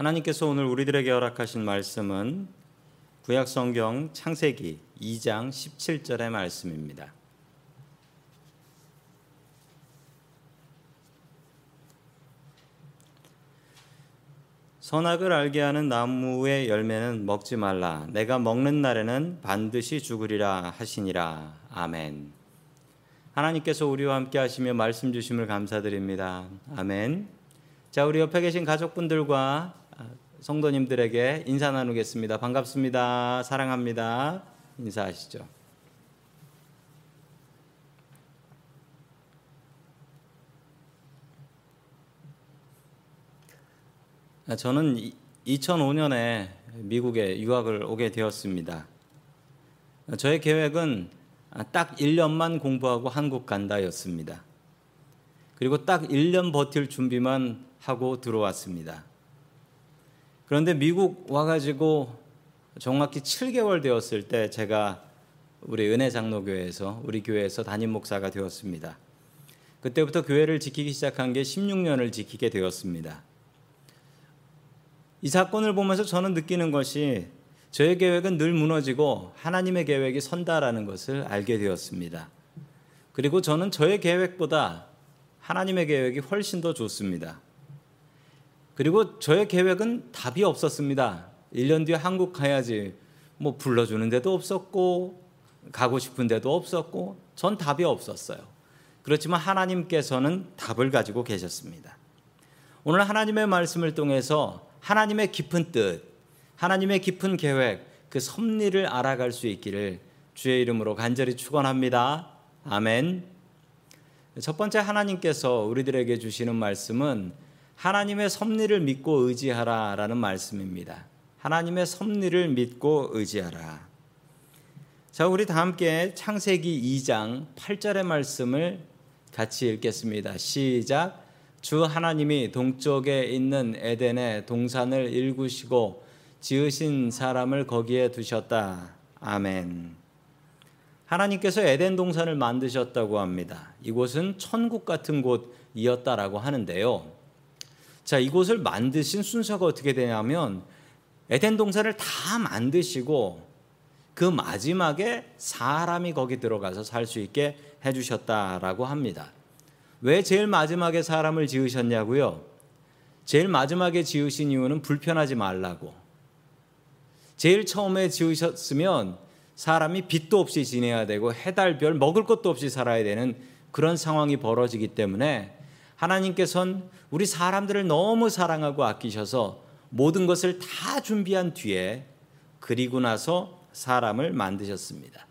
하나님께서 오늘 우리들에게 허락하신 말씀은 구약 성경 창세기 2장 17절의 말씀입니다. 선악을 알게 하는 나무의 열매는 먹지 말라. 내가 먹는 날에는 반드시 죽으리라 하시니라. 아멘. 하나님께서 우리와 함께 하시며 말씀 주심을 감사드립니다. 아멘. 자, 우리 옆에 계신 가족분들과 성도님들에게 인사 나누겠습니다. 반갑습니다. 사랑합니다. 인사하시죠. 저는 2005년에 미국에 유학을 오게 되었습니다. 저의 계획은 딱 1년만 공부하고 한국 간다였습니다. 그리고 딱 1년 버틸 준비만 하고 들어왔습니다. 그런데 미국 와가지고 정확히 7개월 되었을 때 제가 우리 은혜 장로교회에서 우리 교회에서 담임 목사가 되었습니다. 그때부터 교회를 지키기 시작한 게 16년을 지키게 되었습니다. 이 사건을 보면서 저는 느끼는 것이 저의 계획은 늘 무너지고 하나님의 계획이 선다라는 것을 알게 되었습니다. 그리고 저는 저의 계획보다 하나님의 계획이 훨씬 더 좋습니다. 그리고 저의 계획은 답이 없었습니다. 1년 뒤에 한국 가야지. 뭐 불러주는 데도 없었고, 가고 싶은 데도 없었고, 전 답이 없었어요. 그렇지만 하나님께서는 답을 가지고 계셨습니다. 오늘 하나님의 말씀을 통해서 하나님의 깊은 뜻, 하나님의 깊은 계획, 그 섭리를 알아갈 수 있기를 주의 이름으로 간절히 축원합니다. 아멘. 첫 번째 하나님께서 우리들에게 주시는 말씀은 하나님의 섭리를 믿고 의지하라라는 말씀입니다. 하나님의 섭리를 믿고 의지하라. 자, 우리 다 함께 창세기 2장 8절의 말씀을 같이 읽겠습니다. 시작. 주 하나님이 동쪽에 있는 에덴의 동산을 일구시고 지으신 사람을 거기에 두셨다. 아멘. 하나님께서 에덴 동산을 만드셨다고 합니다. 이곳은 천국 같은 곳이었다라고 하는데요. 자, 이곳을 만드신 순서가 어떻게 되냐면 에덴 동산을 다 만드시고 그 마지막에 사람이 거기 들어가서 살 수 있게 해 주셨다라고 합니다. 왜 제일 마지막에 사람을 지으셨냐고요? 제일 마지막에 지으신 이유는 불편하지 말라고. 제일 처음에 지으셨으면 사람이 빚도 없이 지내야 되고 해달별 먹을 것도 없이 살아야 되는 그런 상황이 벌어지기 때문에 하나님께서는 우리 사람들을 너무 사랑하고 아끼셔서 모든 것을 다 준비한 뒤에 그리고 나서 사람을 만드셨습니다.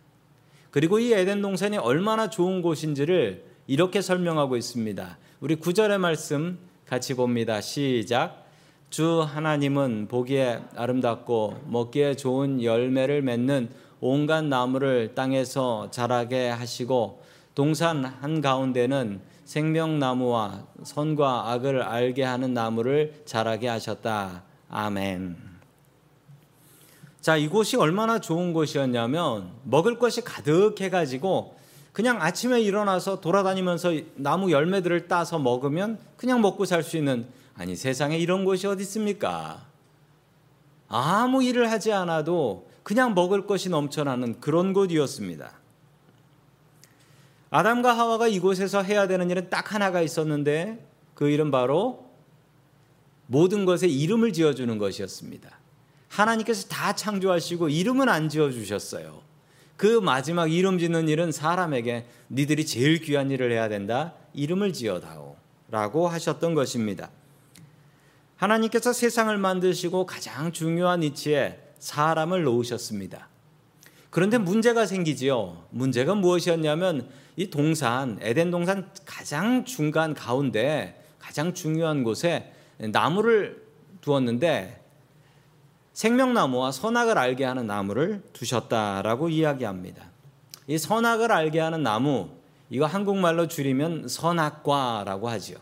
그리고 이 에덴 동산이 얼마나 좋은 곳인지를 이렇게 설명하고 있습니다. 우리 구절의 말씀 같이 봅니다. 시작. 주 하나님은 보기에 아름답고 먹기에 좋은 열매를 맺는 온갖 나무를 땅에서 자라게 하시고 동산 한 가운데는 생명나무와 선과 악을 알게 하는 나무를 자라게 하셨다. 아멘. 자, 이곳이 얼마나 좋은 곳이었냐면 먹을 것이 가득해 가지고 그냥 아침에 일어나서 돌아다니면서 나무 열매들을 따서 먹으면 그냥 먹고 살 수 있는 아니 세상에 이런 곳이 어디 있습니까? 아무 일을 하지 않아도 그냥 먹을 것이 넘쳐나는 그런 곳이었습니다. 아담과 하와가 이곳에서 해야 되는 일은 딱 하나가 있었는데 그 일은 바로 모든 것에 이름을 지어주는 것이었습니다. 하나님께서 다 창조하시고 이름은 안 지어주셨어요. 그 마지막 이름 짓는 일은 사람에게 니들이 제일 귀한 일을 해야 된다. 이름을 지어다오. 라고 하셨던 것입니다. 하나님께서 세상을 만드시고 가장 중요한 위치에 사람을 놓으셨습니다. 그런데 문제가 생기지요. 문제가 무엇이었냐면 이 동산 에덴 동산 가장 중간 가운데 가장 중요한 곳에 나무를 두었는데 생명나무와 선악을 알게 하는 나무를 두셨다라고 이야기합니다. 이 선악을 알게 하는 나무 이거 한국말로 줄이면 선악과라고 하지요.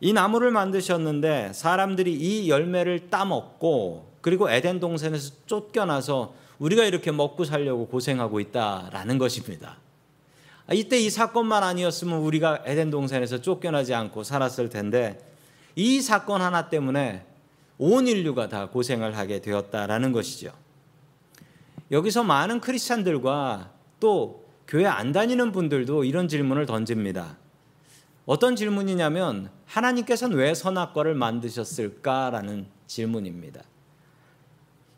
이 나무를 만드셨는데 사람들이 이 열매를 따먹고 그리고 에덴 동산에서 쫓겨나서 우리가 이렇게 먹고 살려고 고생하고 있다라는 것입니다. 이때 이 사건만 아니었으면 우리가 에덴 동산에서 쫓겨나지 않고 살았을 텐데 이 사건 하나 때문에 온 인류가 다 고생을 하게 되었다라는 것이죠. 여기서 많은 크리스찬들과 또 교회 안 다니는 분들도 이런 질문을 던집니다. 어떤 질문이냐면 하나님께서는 왜 선악과를 만드셨을까라는 질문입니다.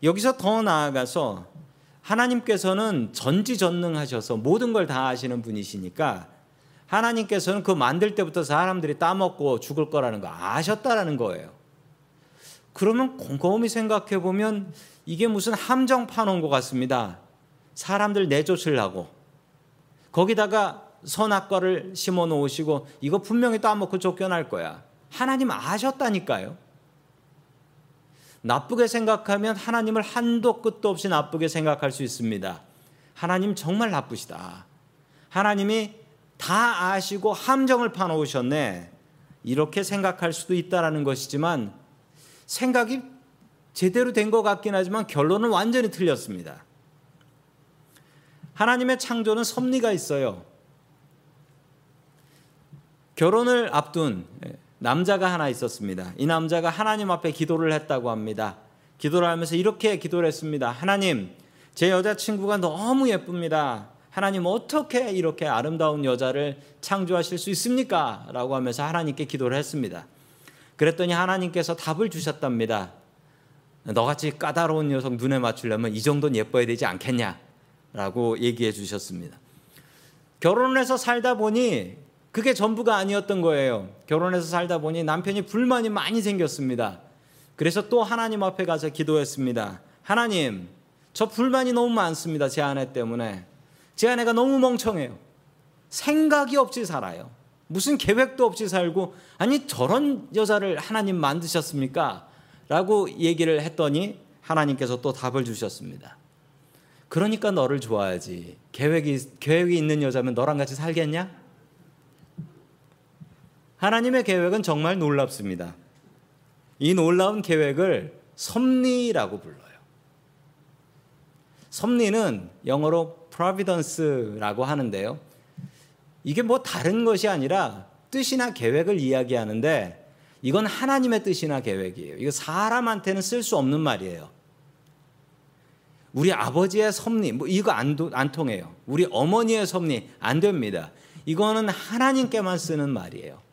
여기서 더 나아가서 하나님께서는 전지전능하셔서 모든 걸 다 아시는 분이시니까 하나님께서는 그 만들 때부터 사람들이 따먹고 죽을 거라는 거 아셨다라는 거예요. 그러면 곰곰이 생각해 보면 이게 무슨 함정 파놓은 것 같습니다. 사람들 내쫓으려고. 거기다가 선악과를 심어 놓으시고 이거 분명히 따먹고 쫓겨날 거야. 하나님 아셨다니까요. 나쁘게 생각하면 하나님을 한도 끝도 없이 나쁘게 생각할 수 있습니다. 하나님 정말 나쁘시다. 하나님이 다 아시고 함정을 파놓으셨네. 이렇게 생각할 수도 있다라는 것이지만 생각이 제대로 된 것 같긴 하지만 결론은 완전히 틀렸습니다. 하나님의 창조는 섭리가 있어요. 결혼을 앞둔 남자가 하나 있었습니다. 이 남자가 하나님 앞에 기도를 했다고 합니다. 기도를 하면서 이렇게 기도를 했습니다. 하나님, 제 여자친구가 너무 예쁩니다. 하나님 어떻게 이렇게 아름다운 여자를 창조하실 수 있습니까? 라고 하면서 하나님께 기도를 했습니다. 그랬더니 하나님께서 답을 주셨답니다. 너같이 까다로운 녀석 눈에 맞추려면 이 정도는 예뻐야 되지 않겠냐? 라고 얘기해 주셨습니다. 결혼을 해서 살다 보니 그게 전부가 아니었던 거예요. 결혼해서 살다 보니 남편이 불만이 많이 생겼습니다. 그래서 또 하나님 앞에 가서 기도했습니다. 하나님, 저 불만이 너무 많습니다. 제 아내 때문에. 제 아내가 너무 멍청해요. 생각이 없이 살아요. 무슨 계획도 없이 살고, 아니, 저런 여자를 하나님 만드셨습니까? 라고 얘기를 했더니 하나님께서 또 답을 주셨습니다. 그러니까 너를 좋아하지. 계획이, 계획이 있는 여자면 너랑 같이 살겠냐? 하나님의 계획은 정말 놀랍습니다. 이 놀라운 계획을 섭리라고 불러요. 섭리는 영어로 providence라고 하는데요. 이게 뭐 다른 것이 아니라 뜻이나 계획을 이야기하는데 이건 하나님의 뜻이나 계획이에요. 이거 사람한테는 쓸 수 없는 말이에요. 우리 아버지의 섭리, 뭐 이거 안, 안 통해요. 우리 어머니의 섭리 안 됩니다. 이거는 하나님께만 쓰는 말이에요.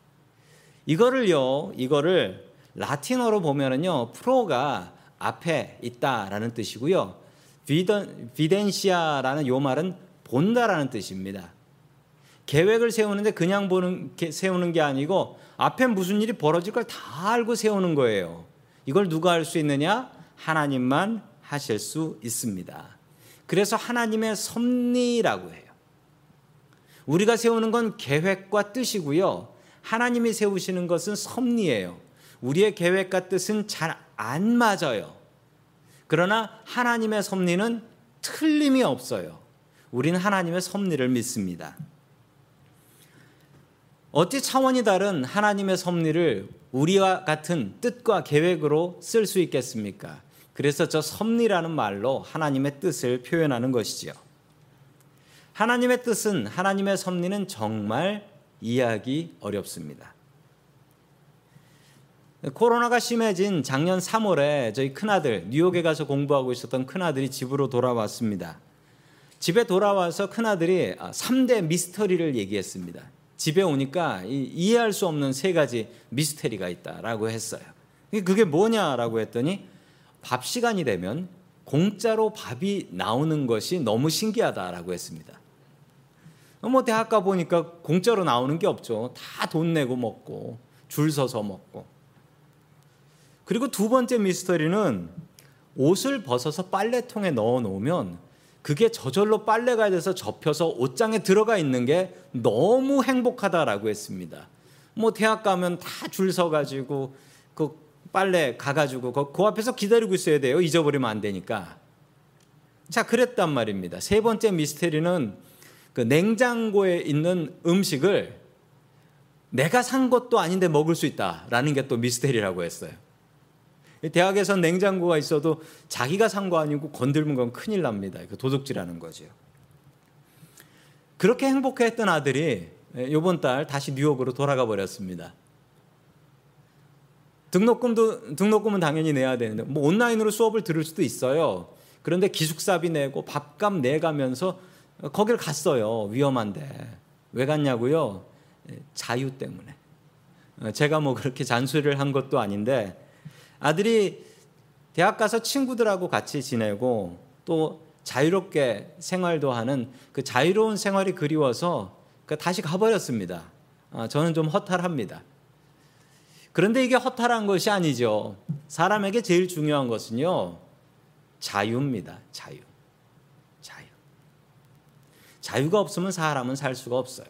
이거를요, 이거를 라틴어로 보면은요, 프로가 앞에 있다라는 뜻이고요. 비던, 비덴시아라는 요 말은 본다라는 뜻입니다. 계획을 세우는데 그냥 보는, 세우는 게 아니고 앞에 무슨 일이 벌어질 걸 다 알고 세우는 거예요. 이걸 누가 할 수 있느냐? 하나님만 하실 수 있습니다. 그래서 하나님의 섭리라고 해요. 우리가 세우는 건 계획과 뜻이고요. 하나님이 세우시는 것은 섭리예요. 우리의 계획과 뜻은 잘 안 맞아요. 그러나 하나님의 섭리는 틀림이 없어요. 우리는 하나님의 섭리를 믿습니다. 어찌 차원이 다른 하나님의 섭리를 우리와 같은 뜻과 계획으로 쓸 수 있겠습니까? 그래서 저 섭리라는 말로 하나님의 뜻을 표현하는 것이죠. 하나님의 뜻은 하나님의 섭리는 정말 이해하기 어렵습니다. 코로나가 심해진 작년 3월에 저희 큰아들 뉴욕에 가서 공부하고 있었던 큰아들이 집으로 돌아왔습니다. 집에 돌아와서 큰아들이 3대 미스터리를 얘기했습니다. 집에 오니까 이해할 수 없는 세 가지 미스터리가 있다라고 했어요. 그게 뭐냐라고 했더니 밥 시간이 되면 공짜로 밥이 나오는 것이 너무 신기하다라고 했습니다. 뭐 대학 가 보니까 공짜로 나오는 게 없죠. 다 돈 내고 먹고 줄 서서 먹고. 그리고 두 번째 미스터리는 옷을 벗어서 빨래통에 넣어 놓으면 그게 저절로 빨래가 돼서 접혀서 옷장에 들어가 있는 게 너무 행복하다라고 했습니다. 뭐 대학 가면 다 줄 서 가지고 그 빨래 가 가지고 그, 그 앞에서 기다리고 있어야 돼요. 잊어버리면 안 되니까. 자, 그랬단 말입니다. 세 번째 미스테리는 그 냉장고에 있는 음식을 내가 산 것도 아닌데 먹을 수 있다라는 게 또 미스테리라고 했어요. 대학에서 냉장고가 있어도 자기가 산 거 아니고 건들면 건 큰일 납니다. 도둑질하는 거죠. 그렇게 행복했던 아들이 이번 달 다시 뉴욕으로 돌아가 버렸습니다. 등록금도 등록금은 당연히 내야 되는데 뭐 온라인으로 수업을 들을 수도 있어요. 그런데 기숙사비 내고 밥값 내가면서 거기를 갔어요. 위험한데 왜 갔냐고요? 자유 때문에. 제가 뭐 그렇게 잔소리를 한 것도 아닌데 아들이 대학 가서 친구들하고 같이 지내고 또 자유롭게 생활도 하는 그 자유로운 생활이 그리워서 그 다시 가버렸습니다. 아, 저는 좀 허탈합니다. 그런데 이게 허탈한 것이 아니죠. 사람에게 제일 중요한 것은요, 자유입니다. 자유. 자유. 자유가 없으면 사람은 살 수가 없어요.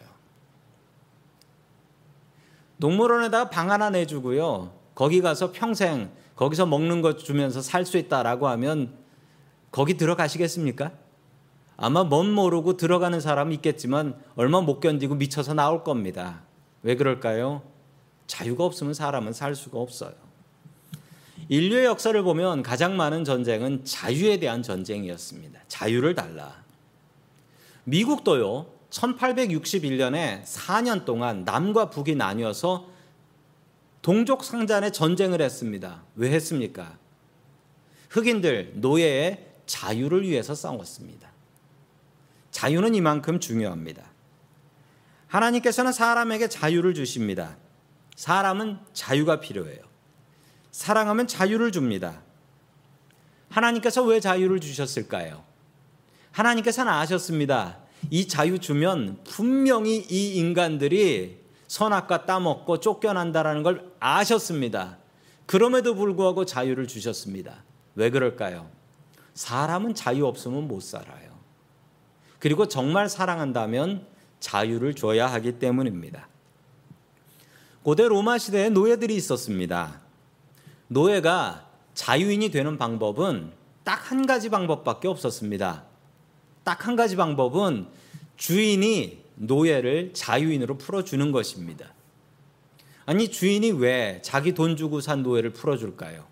동물원에다가 방 하나 내주고요. 거기 가서 평생 거기서 먹는 것 주면서 살 수 있다라고 하면 거기 들어가시겠습니까? 아마 뭔 모르고 들어가는 사람은 있겠지만 얼마 못 견디고 미쳐서 나올 겁니다. 왜 그럴까요? 자유가 없으면 사람은 살 수가 없어요. 인류의 역사를 보면 가장 많은 전쟁은 자유에 대한 전쟁이었습니다. 자유를 달라. 미국도요, 1861년에 4년 동안 남과 북이 나뉘어서 동족 상잔의 전쟁을 했습니다. 왜 했습니까? 흑인들, 노예의 자유를 위해서 싸웠습니다. 자유는 이만큼 중요합니다. 하나님께서는 사람에게 자유를 주십니다. 사람은 자유가 필요해요. 사랑하면 자유를 줍니다. 하나님께서 왜 자유를 주셨을까요? 하나님께서는 아셨습니다. 이 자유 주면 분명히 이 인간들이 선악과 따먹고 쫓겨난다라는 걸 아셨습니다. 그럼에도 불구하고 자유를 주셨습니다. 왜 그럴까요? 사람은 자유 없으면 못 살아요. 그리고 정말 사랑한다면 자유를 줘야 하기 때문입니다. 고대 로마 시대에 노예들이 있었습니다. 노예가 자유인이 되는 방법은 딱 한 가지 방법밖에 없었습니다. 딱 한 가지 방법은 주인이 노예를 자유인으로 풀어주는 것입니다. 아니, 주인이 왜 자기 돈 주고 산 노예를 풀어줄까요?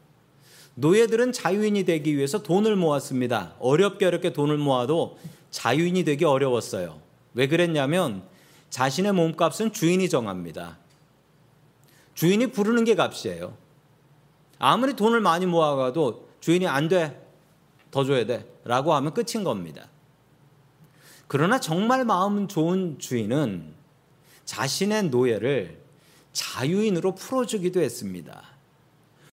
노예들은 자유인이 되기 위해서 돈을 모았습니다. 어렵게 어렵게 돈을 모아도 자유인이 되기 어려웠어요. 왜 그랬냐면 자신의 몸값은 주인이 정합니다. 주인이 부르는 게 값이에요. 아무리 돈을 많이 모아가도 주인이 안 돼. 더 줘야 돼. 라고 하면 끝인 겁니다. 그러나 정말 마음 좋은 주인은 자신의 노예를 자유인으로 풀어주기도 했습니다.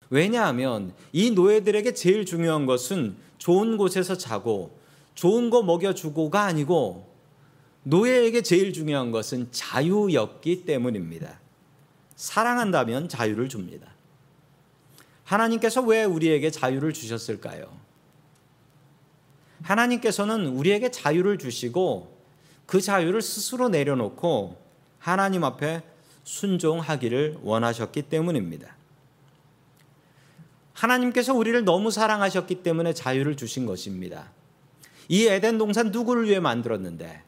왜냐하면 이 노예들에게 제일 중요한 것은 좋은 곳에서 자고 좋은 거 먹여주고가 아니고 노예에게 제일 중요한 것은 자유였기 때문입니다. 사랑한다면 자유를 줍니다. 하나님께서 왜 우리에게 자유를 주셨을까요? 하나님께서는 우리에게 자유를 주시고 그 자유를 스스로 내려놓고 하나님 앞에 순종하기를 원하셨기 때문입니다. 하나님께서 우리를 너무 사랑하셨기 때문에 자유를 주신 것입니다. 이 에덴 동산 누구를 위해 만들었는데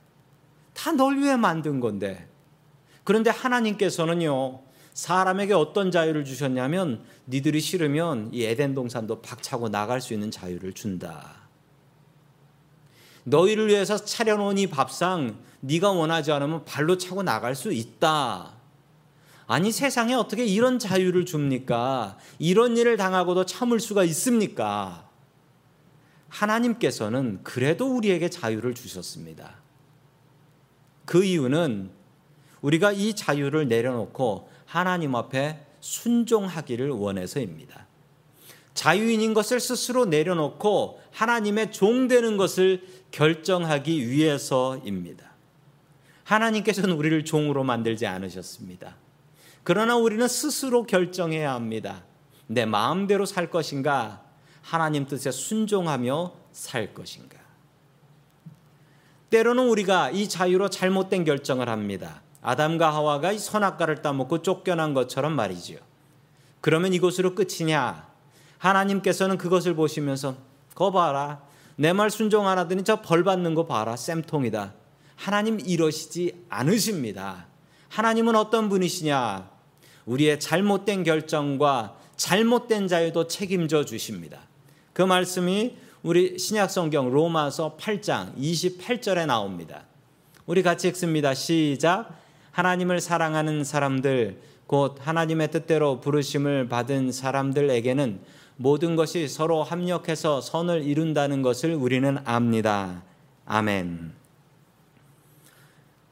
다 널 위해 만든 건데 그런데 하나님께서는요 사람에게 어떤 자유를 주셨냐면 니들이 싫으면 이 에덴 동산도 박차고 나갈 수 있는 자유를 준다. 너희를 위해서 차려놓은 이 밥상 네가 원하지 않으면 발로 차고 나갈 수 있다. 아니 세상에 어떻게 이런 자유를 줍니까? 이런 일을 당하고도 참을 수가 있습니까? 하나님께서는 그래도 우리에게 자유를 주셨습니다. 그 이유는 우리가 이 자유를 내려놓고 하나님 앞에 순종하기를 원해서입니다. 자유인인 것을 스스로 내려놓고 하나님의 종 되는 것을 결정하기 위해서입니다. 하나님께서는 우리를 종으로 만들지 않으셨습니다. 그러나 우리는 스스로 결정해야 합니다. 내 마음대로 살 것인가? 하나님 뜻에 순종하며 살 것인가? 때로는 우리가 이 자유로 잘못된 결정을 합니다. 아담과 하와가 이 선악과를 따먹고 쫓겨난 것처럼 말이지요. 그러면 이것으로 끝이냐? 하나님께서는 그것을 보시면서 거 봐라. 내 말 순종 안 하더니 저 벌 받는 거 봐라. 쌤통이다. 하나님 이러시지 않으십니다. 하나님은 어떤 분이시냐? 우리의 잘못된 결정과 잘못된 자유도 책임져 주십니다. 그 말씀이 우리 신약 성경 로마서 8장 28절에 나옵니다. 우리 같이 읽습니다. 시작. 하나님을 사랑하는 사람들 곧 하나님의 뜻대로 부르심을 받은 사람들에게는 모든 것이 서로 합력해서 선을 이룬다는 것을 우리는 압니다. 아멘.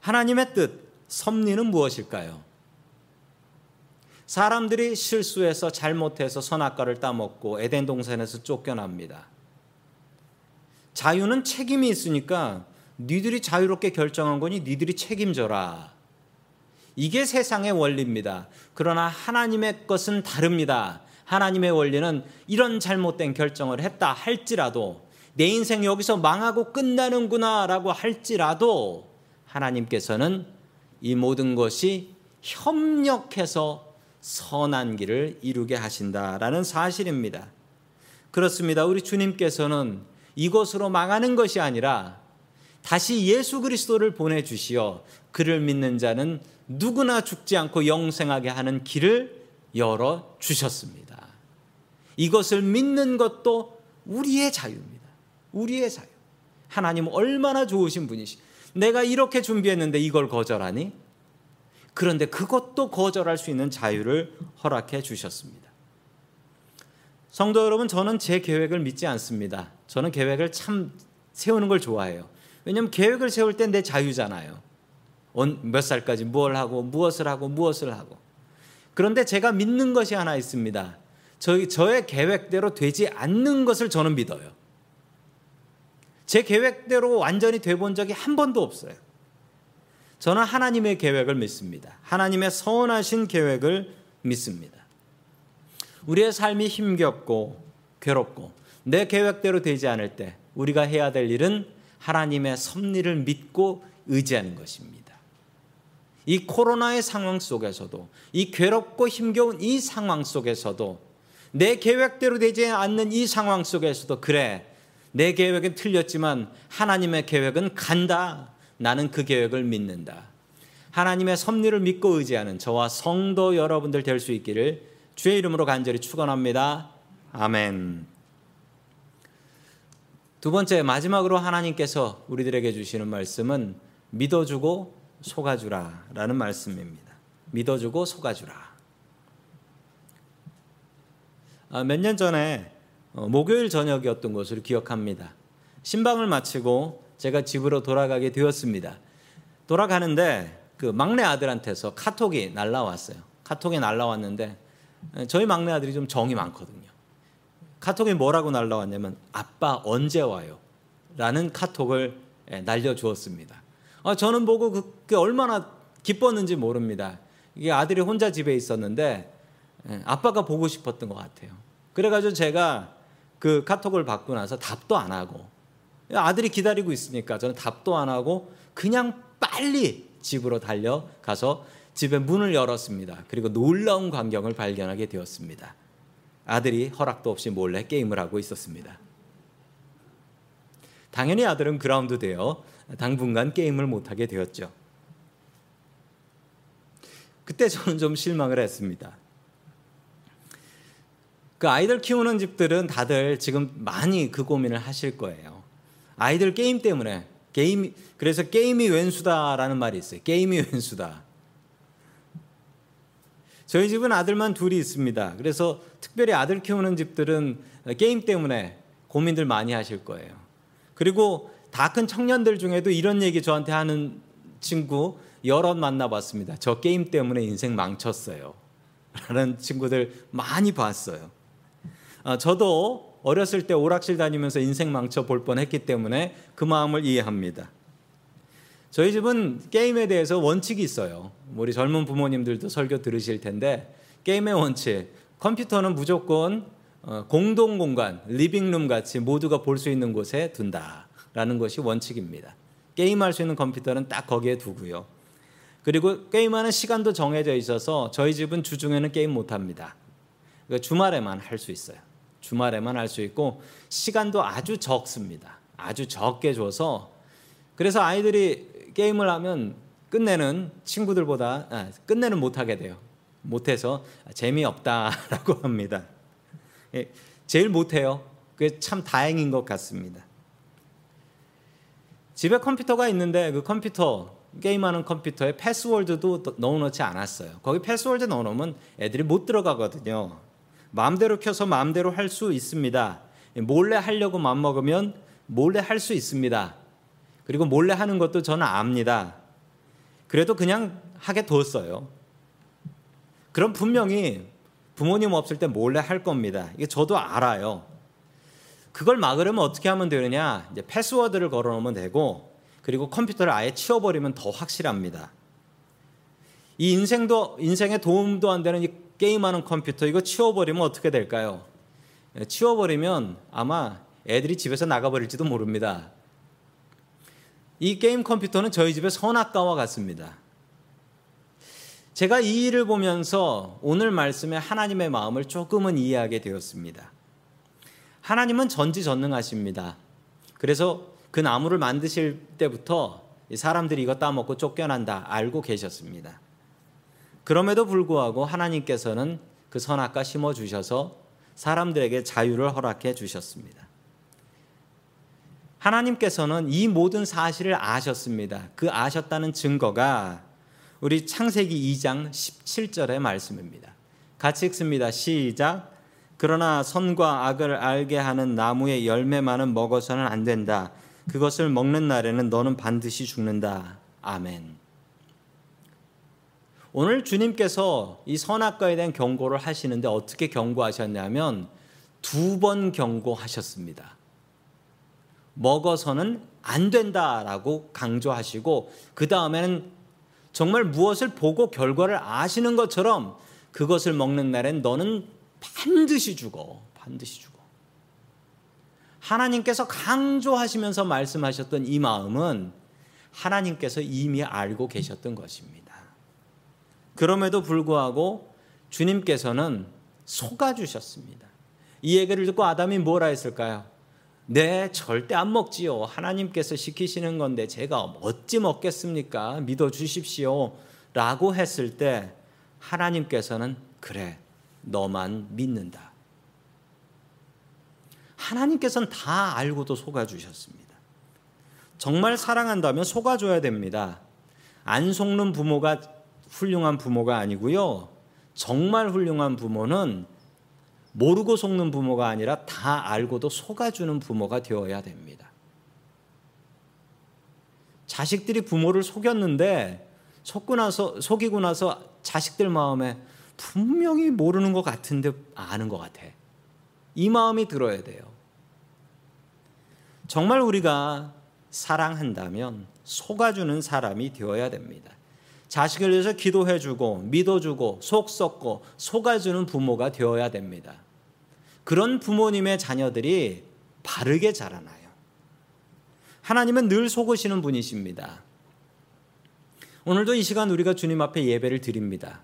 하나님의 뜻, 섭리는 무엇일까요? 사람들이 실수해서 잘못해서 선악과를 따먹고 에덴 동산에서 쫓겨납니다. 자유는 책임이 있으니까 니들이 자유롭게 결정한 거니 니들이 책임져라. 이게 세상의 원리입니다. 그러나 하나님의 것은 다릅니다. 하나님의 원리는 이런 잘못된 결정을 했다 할지라도 내 인생 여기서 망하고 끝나는구나라고 할지라도 하나님께서는 이 모든 것이 협력해서 선한 길을 이루게 하신다라는 사실입니다. 그렇습니다. 우리 주님께서는 이것으로 망하는 것이 아니라 다시 예수 그리스도를 보내 주시어 그를 믿는 자는 누구나 죽지 않고 영생하게 하는 길을 열어 주셨습니다. 이것을 믿는 것도 우리의 자유입니다. 우리의 자유. 하나님 얼마나 좋으신 분이시. 내가 이렇게 준비했는데 이걸 거절하니? 그런데 그것도 거절할 수 있는 자유를 허락해 주셨습니다. 성도 여러분, 저는 제 계획을 믿지 않습니다. 저는 계획을 참 세우는 걸 좋아해요. 왜냐하면 계획을 세울 땐 내 자유잖아요. 몇 살까지 뭘 하고 무엇을 하고 무엇을 하고. 그런데 제가 믿는 것이 하나 있습니다. 저, 저의 계획대로 되지 않는 것을 저는 믿어요. 제 계획대로 완전히 돼본 적이 한 번도 없어요. 저는 하나님의 계획을 믿습니다. 하나님의 선하신 계획을 믿습니다. 우리의 삶이 힘겹고 괴롭고 내 계획대로 되지 않을 때 우리가 해야 될 일은 하나님의 섭리를 믿고 의지하는 것입니다. 이 코로나의 상황 속에서도 이 괴롭고 힘겨운 이 상황 속에서도 내 계획대로 되지 않는 이 상황 속에서도 그래 내 계획은 틀렸지만 하나님의 계획은 간다. 나는 그 계획을 믿는다. 하나님의 섭리를 믿고 의지하는 저와 성도 여러분들 될 수 있기를 주의 이름으로 간절히 축원합니다. 아멘. 두 번째 마지막으로 하나님께서 우리들에게 주시는 말씀은 믿어주고 속아주라라는 말씀입니다. 믿어주고 속아주라. 아, 몇 년 전에 어, 목요일 저녁이었던 것으로 기억합니다. 신방을 마치고 제가 집으로 돌아가게 되었습니다. 돌아가는데 그 막내 아들한테서 카톡이 날라왔어요. 카톡이 날라왔는데 저희 막내 아들이 좀 정이 많거든요. 카톡이 뭐라고 날라왔냐면 아빠 언제 와요? 라는 카톡을 날려주었습니다. 아, 저는 보고 그게 얼마나 기뻤는지 모릅니다. 이게 아들이 혼자 집에 있었는데 아빠가 보고 싶었던 것 같아요. 그래가지고 제가 그 카톡을 받고 나서 답도 안 하고 아들이 기다리고 있으니까 저는 답도 안 하고 그냥 빨리 집으로 달려가서 집에 문을 열었습니다. 그리고 놀라운 광경을 발견하게 되었습니다. 아들이 허락도 없이 몰래 게임을 하고 있었습니다. 당연히 아들은 그라운드 되어 당분간 게임을 못하게 되었죠. 그때 저는 좀 실망을 했습니다. 그 아이들 키우는 집들은 다들 지금 많이 그 고민을 하실 거예요. 아이들 게임 때문에 게임 그래서 게임이 왼수다라는 말이 있어요. 게임이 왼수다. 저희 집은 아들만 둘이 있습니다. 그래서 특별히 아들 키우는 집들은 게임 때문에 고민들 많이 하실 거예요. 그리고 다 큰 청년들 중에도 이런 얘기 저한테 하는 친구 여럿 만나봤습니다. 저 게임 때문에 인생 망쳤어요. 라는 친구들 많이 봤어요. 아, 저도 어렸을 때 오락실 다니면서 인생 망쳐 볼 뻔했기 때문에 그 마음을 이해합니다. 저희 집은 게임에 대해서 원칙이 있어요. 우리 젊은 부모님들도 설교 들으실 텐데 게임의 원칙. 컴퓨터는 무조건 어, 공동 공간, living room 같이 모두가 볼 수 있는 곳에 둔다라는 것이 원칙입니다. 게임할 수 있는 컴퓨터는 딱 거기에 두고요. 그리고 게임하는 시간도 정해져 있어서 저희 집은 주중에는 게임 못 합니다. 그러니까 주말에만 할 수 있어요. 주말에만 할 수 있고 시간도 아주 적습니다. 아주 적게 줘서 그래서 아이들이 게임을 하면 끝내는 친구들보다 아, 끝내는 못하게 돼요. 못해서 재미없다라고 합니다. 예, 제일 못해요. 그게 참 다행인 것 같습니다. 집에 컴퓨터가 있는데 그 컴퓨터 게임하는 컴퓨터에 패스워드도 넣어놓지 않았어요. 거기 패스워드 넣어놓으면 애들이 못 들어가거든요. 마음대로 켜서 마음대로 할 수 있습니다. 몰래 하려고 마음먹으면 몰래 할 수 있습니다. 그리고 몰래 하는 것도 저는 압니다. 그래도 그냥 하게 뒀어요. 그럼 분명히 부모님 없을 때 몰래 할 겁니다. 이게 저도 알아요. 그걸 막으려면 어떻게 하면 되느냐? 이제 패스워드를 걸어 놓으면 되고 그리고 컴퓨터를 아예 치워버리면 더 확실합니다. 이 인생도 인생에 도움도 안 되는 이 게임하는 컴퓨터 이거 치워버리면 어떻게 될까요? 예, 치워버리면 아마 애들이 집에서 나가버릴지도 모릅니다. 이 게임 컴퓨터는 저희 집의 선악과와 같습니다. 제가 이 일을 보면서 오늘 말씀에 하나님의 마음을 조금은 이해하게 되었습니다. 하나님은 전지전능하십니다. 그래서 그 나무를 만드실 때부터 사람들이 이거 따먹고 쫓겨난다 알고 계셨습니다. 그럼에도 불구하고 하나님께서는 그 선악과 심어 주셔서 사람들에게 자유를 허락해 주셨습니다. 하나님께서는 이 모든 사실을 아셨습니다. 그 아셨다는 증거가 우리 창세기 2장 17절의 말씀입니다. 같이 읽습니다. 시작. 그러나 선과 악을 알게 하는 나무의 열매만은 먹어서는 안 된다. 그것을 먹는 날에는 너는 반드시 죽는다. 아멘. 오늘 주님께서 이 선악과에 대한 경고를 하시는데 어떻게 경고하셨냐면 두 번 경고하셨습니다. 먹어서는 안 된다라고 강조하시고 그 다음에는 정말 무엇을 보고 결과를 아시는 것처럼 그것을 먹는 날엔 너는 반드시 죽어. 반드시 죽어. 하나님께서 강조하시면서 말씀하셨던 이 마음은 하나님께서 이미 알고 계셨던 것입니다. 그럼에도 불구하고 주님께서는 속아 주셨습니다. 이 얘기를 듣고 아담이 뭐라 했을까요? 네, 절대 안 먹지요. 하나님께서 시키시는 건데 제가 어찌 먹겠습니까? 믿어 주십시오. 라고 했을 때 하나님께서는 그래, 너만 믿는다. 하나님께서는 다 알고도 속아주셨습니다. 정말 사랑한다면 속아줘야 됩니다. 안 속는 부모가 훌륭한 부모가 아니고요. 정말 훌륭한 부모는 모르고 속는 부모가 아니라 다 알고도 속아주는 부모가 되어야 됩니다. 자식들이 부모를 속였는데 속고 나서 속이고 나서 자식들 마음에 분명히 모르는 것 같은데 아는 것 같아. 이 마음이 들어야 돼요. 정말 우리가 사랑한다면 속아주는 사람이 되어야 됩니다. 자식을 위해서 기도해주고 믿어주고 속 썩고 속아주는 부모가 되어야 됩니다. 그런 부모님의 자녀들이 바르게 자라나요. 하나님은 늘 속으시는 분이십니다. 오늘도 이 시간 우리가 주님 앞에 예배를 드립니다.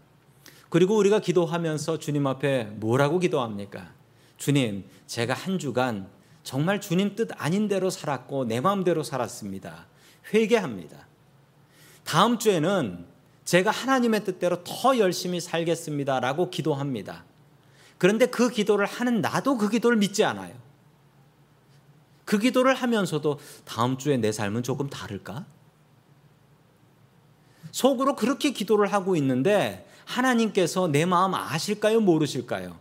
그리고 우리가 기도하면서 주님 앞에 뭐라고 기도합니까? 주님, 제가 한 주간 정말 주님 뜻 아닌 대로 살았고 내 마음대로 살았습니다. 회개합니다. 다음 주에는 제가 하나님의 뜻대로 더 열심히 살겠습니다 라고 기도합니다. 그런데 그 기도를 하는 나도 그 기도를 믿지 않아요. 그 기도를 하면서도 다음 주에 내 삶은 조금 다를까? 속으로 그렇게 기도를 하고 있는데 하나님께서 내 마음 아실까요? 모르실까요?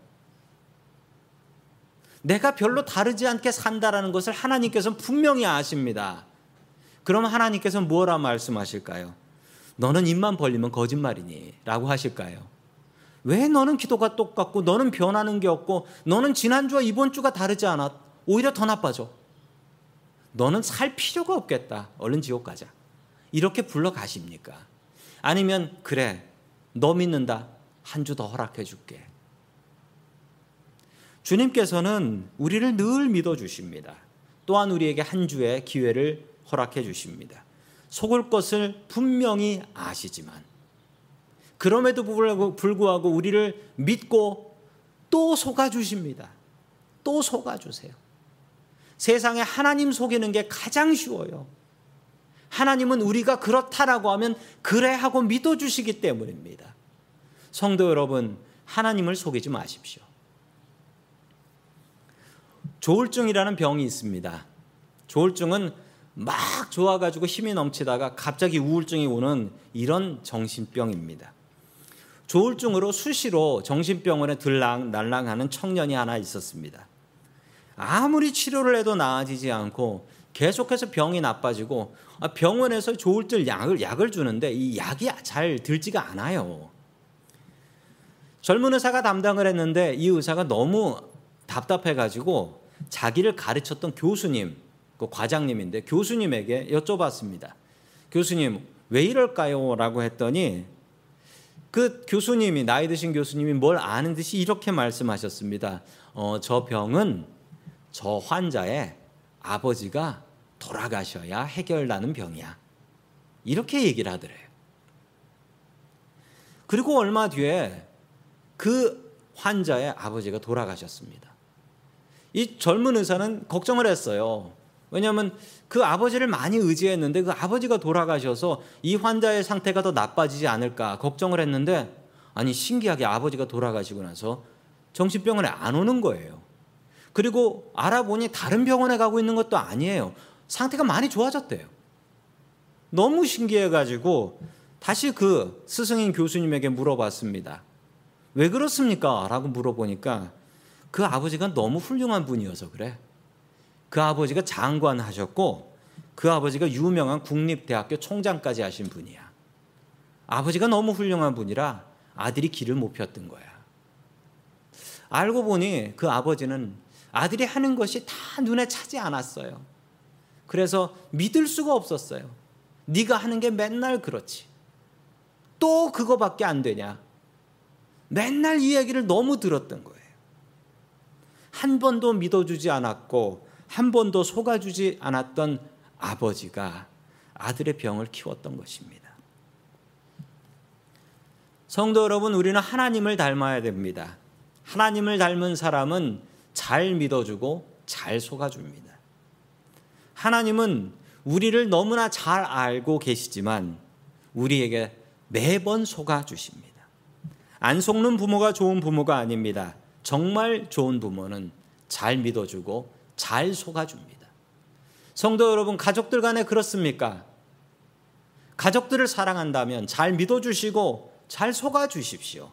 내가 별로 다르지 않게 산다라는 것을 하나님께서는 분명히 아십니다. 그럼 하나님께서는 뭐라 말씀하실까요? 너는 입만 벌리면 거짓말이니 라고 하실까요? 왜 너는 기도가 똑같고 너는 변하는 게 없고 너는 지난주와 이번 주가 다르지 않아? 오히려 더 나빠져. 너는 살 필요가 없겠다. 얼른 지옥 가자. 이렇게 불러가십니까? 아니면 그래 너 믿는다. 한 주 더 허락해 줄게. 주님께서는 우리를 늘 믿어 주십니다. 또한 우리에게 한 주의 기회를 허락해 주십니다. 속을 것을 분명히 아시지만 그럼에도 불구하고 우리를 믿고 또 속아 주십니다. 또 속아 주세요. 세상에 하나님 속이는 게 가장 쉬워요. 하나님은 우리가 그렇다라고 하면 그래 하고 믿어 주시기 때문입니다. 성도 여러분, 하나님을 속이지 마십시오. 조울증이라는 병이 있습니다. 조울증은 막 좋아가지고 힘이 넘치다가 갑자기 우울증이 오는 이런 정신병입니다. 조울증으로 수시로 정신병원에 들랑 날랑하는 청년이 하나 있었습니다. 아무리 치료를 해도 나아지지 않고 계속해서 병이 나빠지고 아, 병원에서 조울증 약을 약을 주는데 이 약이 잘 들지가 않아요. 젊은 의사가 담당을 했는데 이 의사가 너무 답답해 가지고 자기를 가르쳤던 교수님, 그 과장님인데 교수님에게 여쭤봤습니다. 교수님, 왜 이럴까요? 라고 했더니 그 교수님이 나이 드신 교수님이 뭘 아는 듯이 이렇게 말씀하셨습니다. 어, 저 병은 저 환자의 아버지가 돌아가셔야 해결나는 병이야. 이렇게 얘기를 하더래요. 그리고 얼마 뒤에 그 환자의 아버지가 돌아가셨습니다. 이 젊은 의사는 걱정을 했어요. 왜냐하면 그 아버지를 많이 의지했는데 그 아버지가 돌아가셔서 이 환자의 상태가 더 나빠지지 않을까 걱정을 했는데 아니 신기하게 아버지가 돌아가시고 나서 정신병원에 안 오는 거예요. 그리고 알아보니 다른 병원에 가고 있는 것도 아니에요. 상태가 많이 좋아졌대요. 너무 신기해가지고 다시 그 스승인 교수님에게 물어봤습니다. 왜 그렇습니까? 라고 물어보니까 그 아버지가 너무 훌륭한 분이어서 그래. 그 아버지가 장관 하셨고 그 아버지가 유명한 국립대학교 총장까지 하신 분이야. 아버지가 너무 훌륭한 분이라 아들이 길을 못 폈던 거야. 알고 보니 그 아버지는 아들이 하는 것이 다 눈에 차지 않았어요. 그래서 믿을 수가 없었어요. 네가 하는 게 맨날 그렇지. 또 그거밖에 안 되냐? 맨날 이 얘기를 너무 들었던 거예요. 한 번도 믿어주지 않았고 한 번도 속아주지 않았던 아버지가 아들의 병을 키웠던 것입니다. 성도 여러분, 우리는 하나님을 닮아야 됩니다. 하나님을 닮은 사람은 잘 믿어주고 잘 속아줍니다. 하나님은 우리를 너무나 잘 알고 계시지만 우리에게 매번 속아주십니다. 안 속는 부모가 좋은 부모가 아닙니다. 정말 좋은 부모는 잘 믿어주고 잘 속아줍니다. 성도 여러분, 가족들 간에 그렇습니까? 가족들을 사랑한다면 잘 믿어주시고 잘 속아주십시오.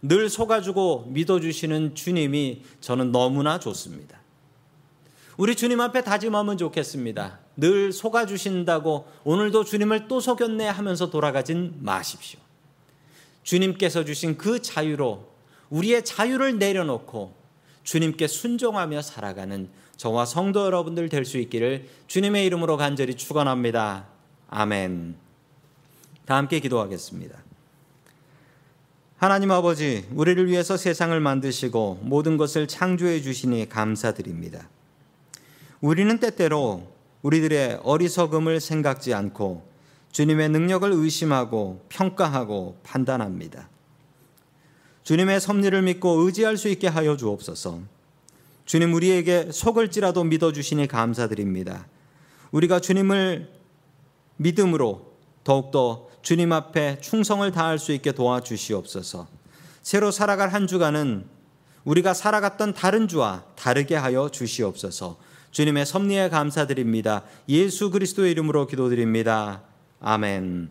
늘 속아주고 믿어주시는 주님이 저는 너무나 좋습니다. 우리 주님 앞에 다짐하면 좋겠습니다. 늘 속아주신다고 오늘도 주님을 또 속였네 하면서 돌아가진 마십시오. 주님께서 주신 그 자유로 우리의 자유를 내려놓고 주님께 순종하며 살아가는 저와 성도 여러분들 될 수 있기를 주님의 이름으로 간절히 축원합니다. 아멘. 다 함께 기도하겠습니다. 하나님 아버지, 우리를 위해서 세상을 만드시고 모든 것을 창조해 주시니 감사드립니다. 우리는 때때로 우리들의 어리석음을 생각지 않고 주님의 능력을 의심하고 평가하고 판단합니다. 주님의 섭리를 믿고 의지할 수 있게 하여 주옵소서. 주님 우리에게 속을지라도 믿어 주시니 감사드립니다. 우리가 주님을 믿음으로 더욱더 주님 앞에 충성을 다할 수 있게 도와주시옵소서. 새로 살아갈 한 주간은 우리가 살아갔던 다른 주와 다르게 하여 주시옵소서. 주님의 섭리에 감사드립니다. 예수 그리스도의 이름으로 기도드립니다. 아멘.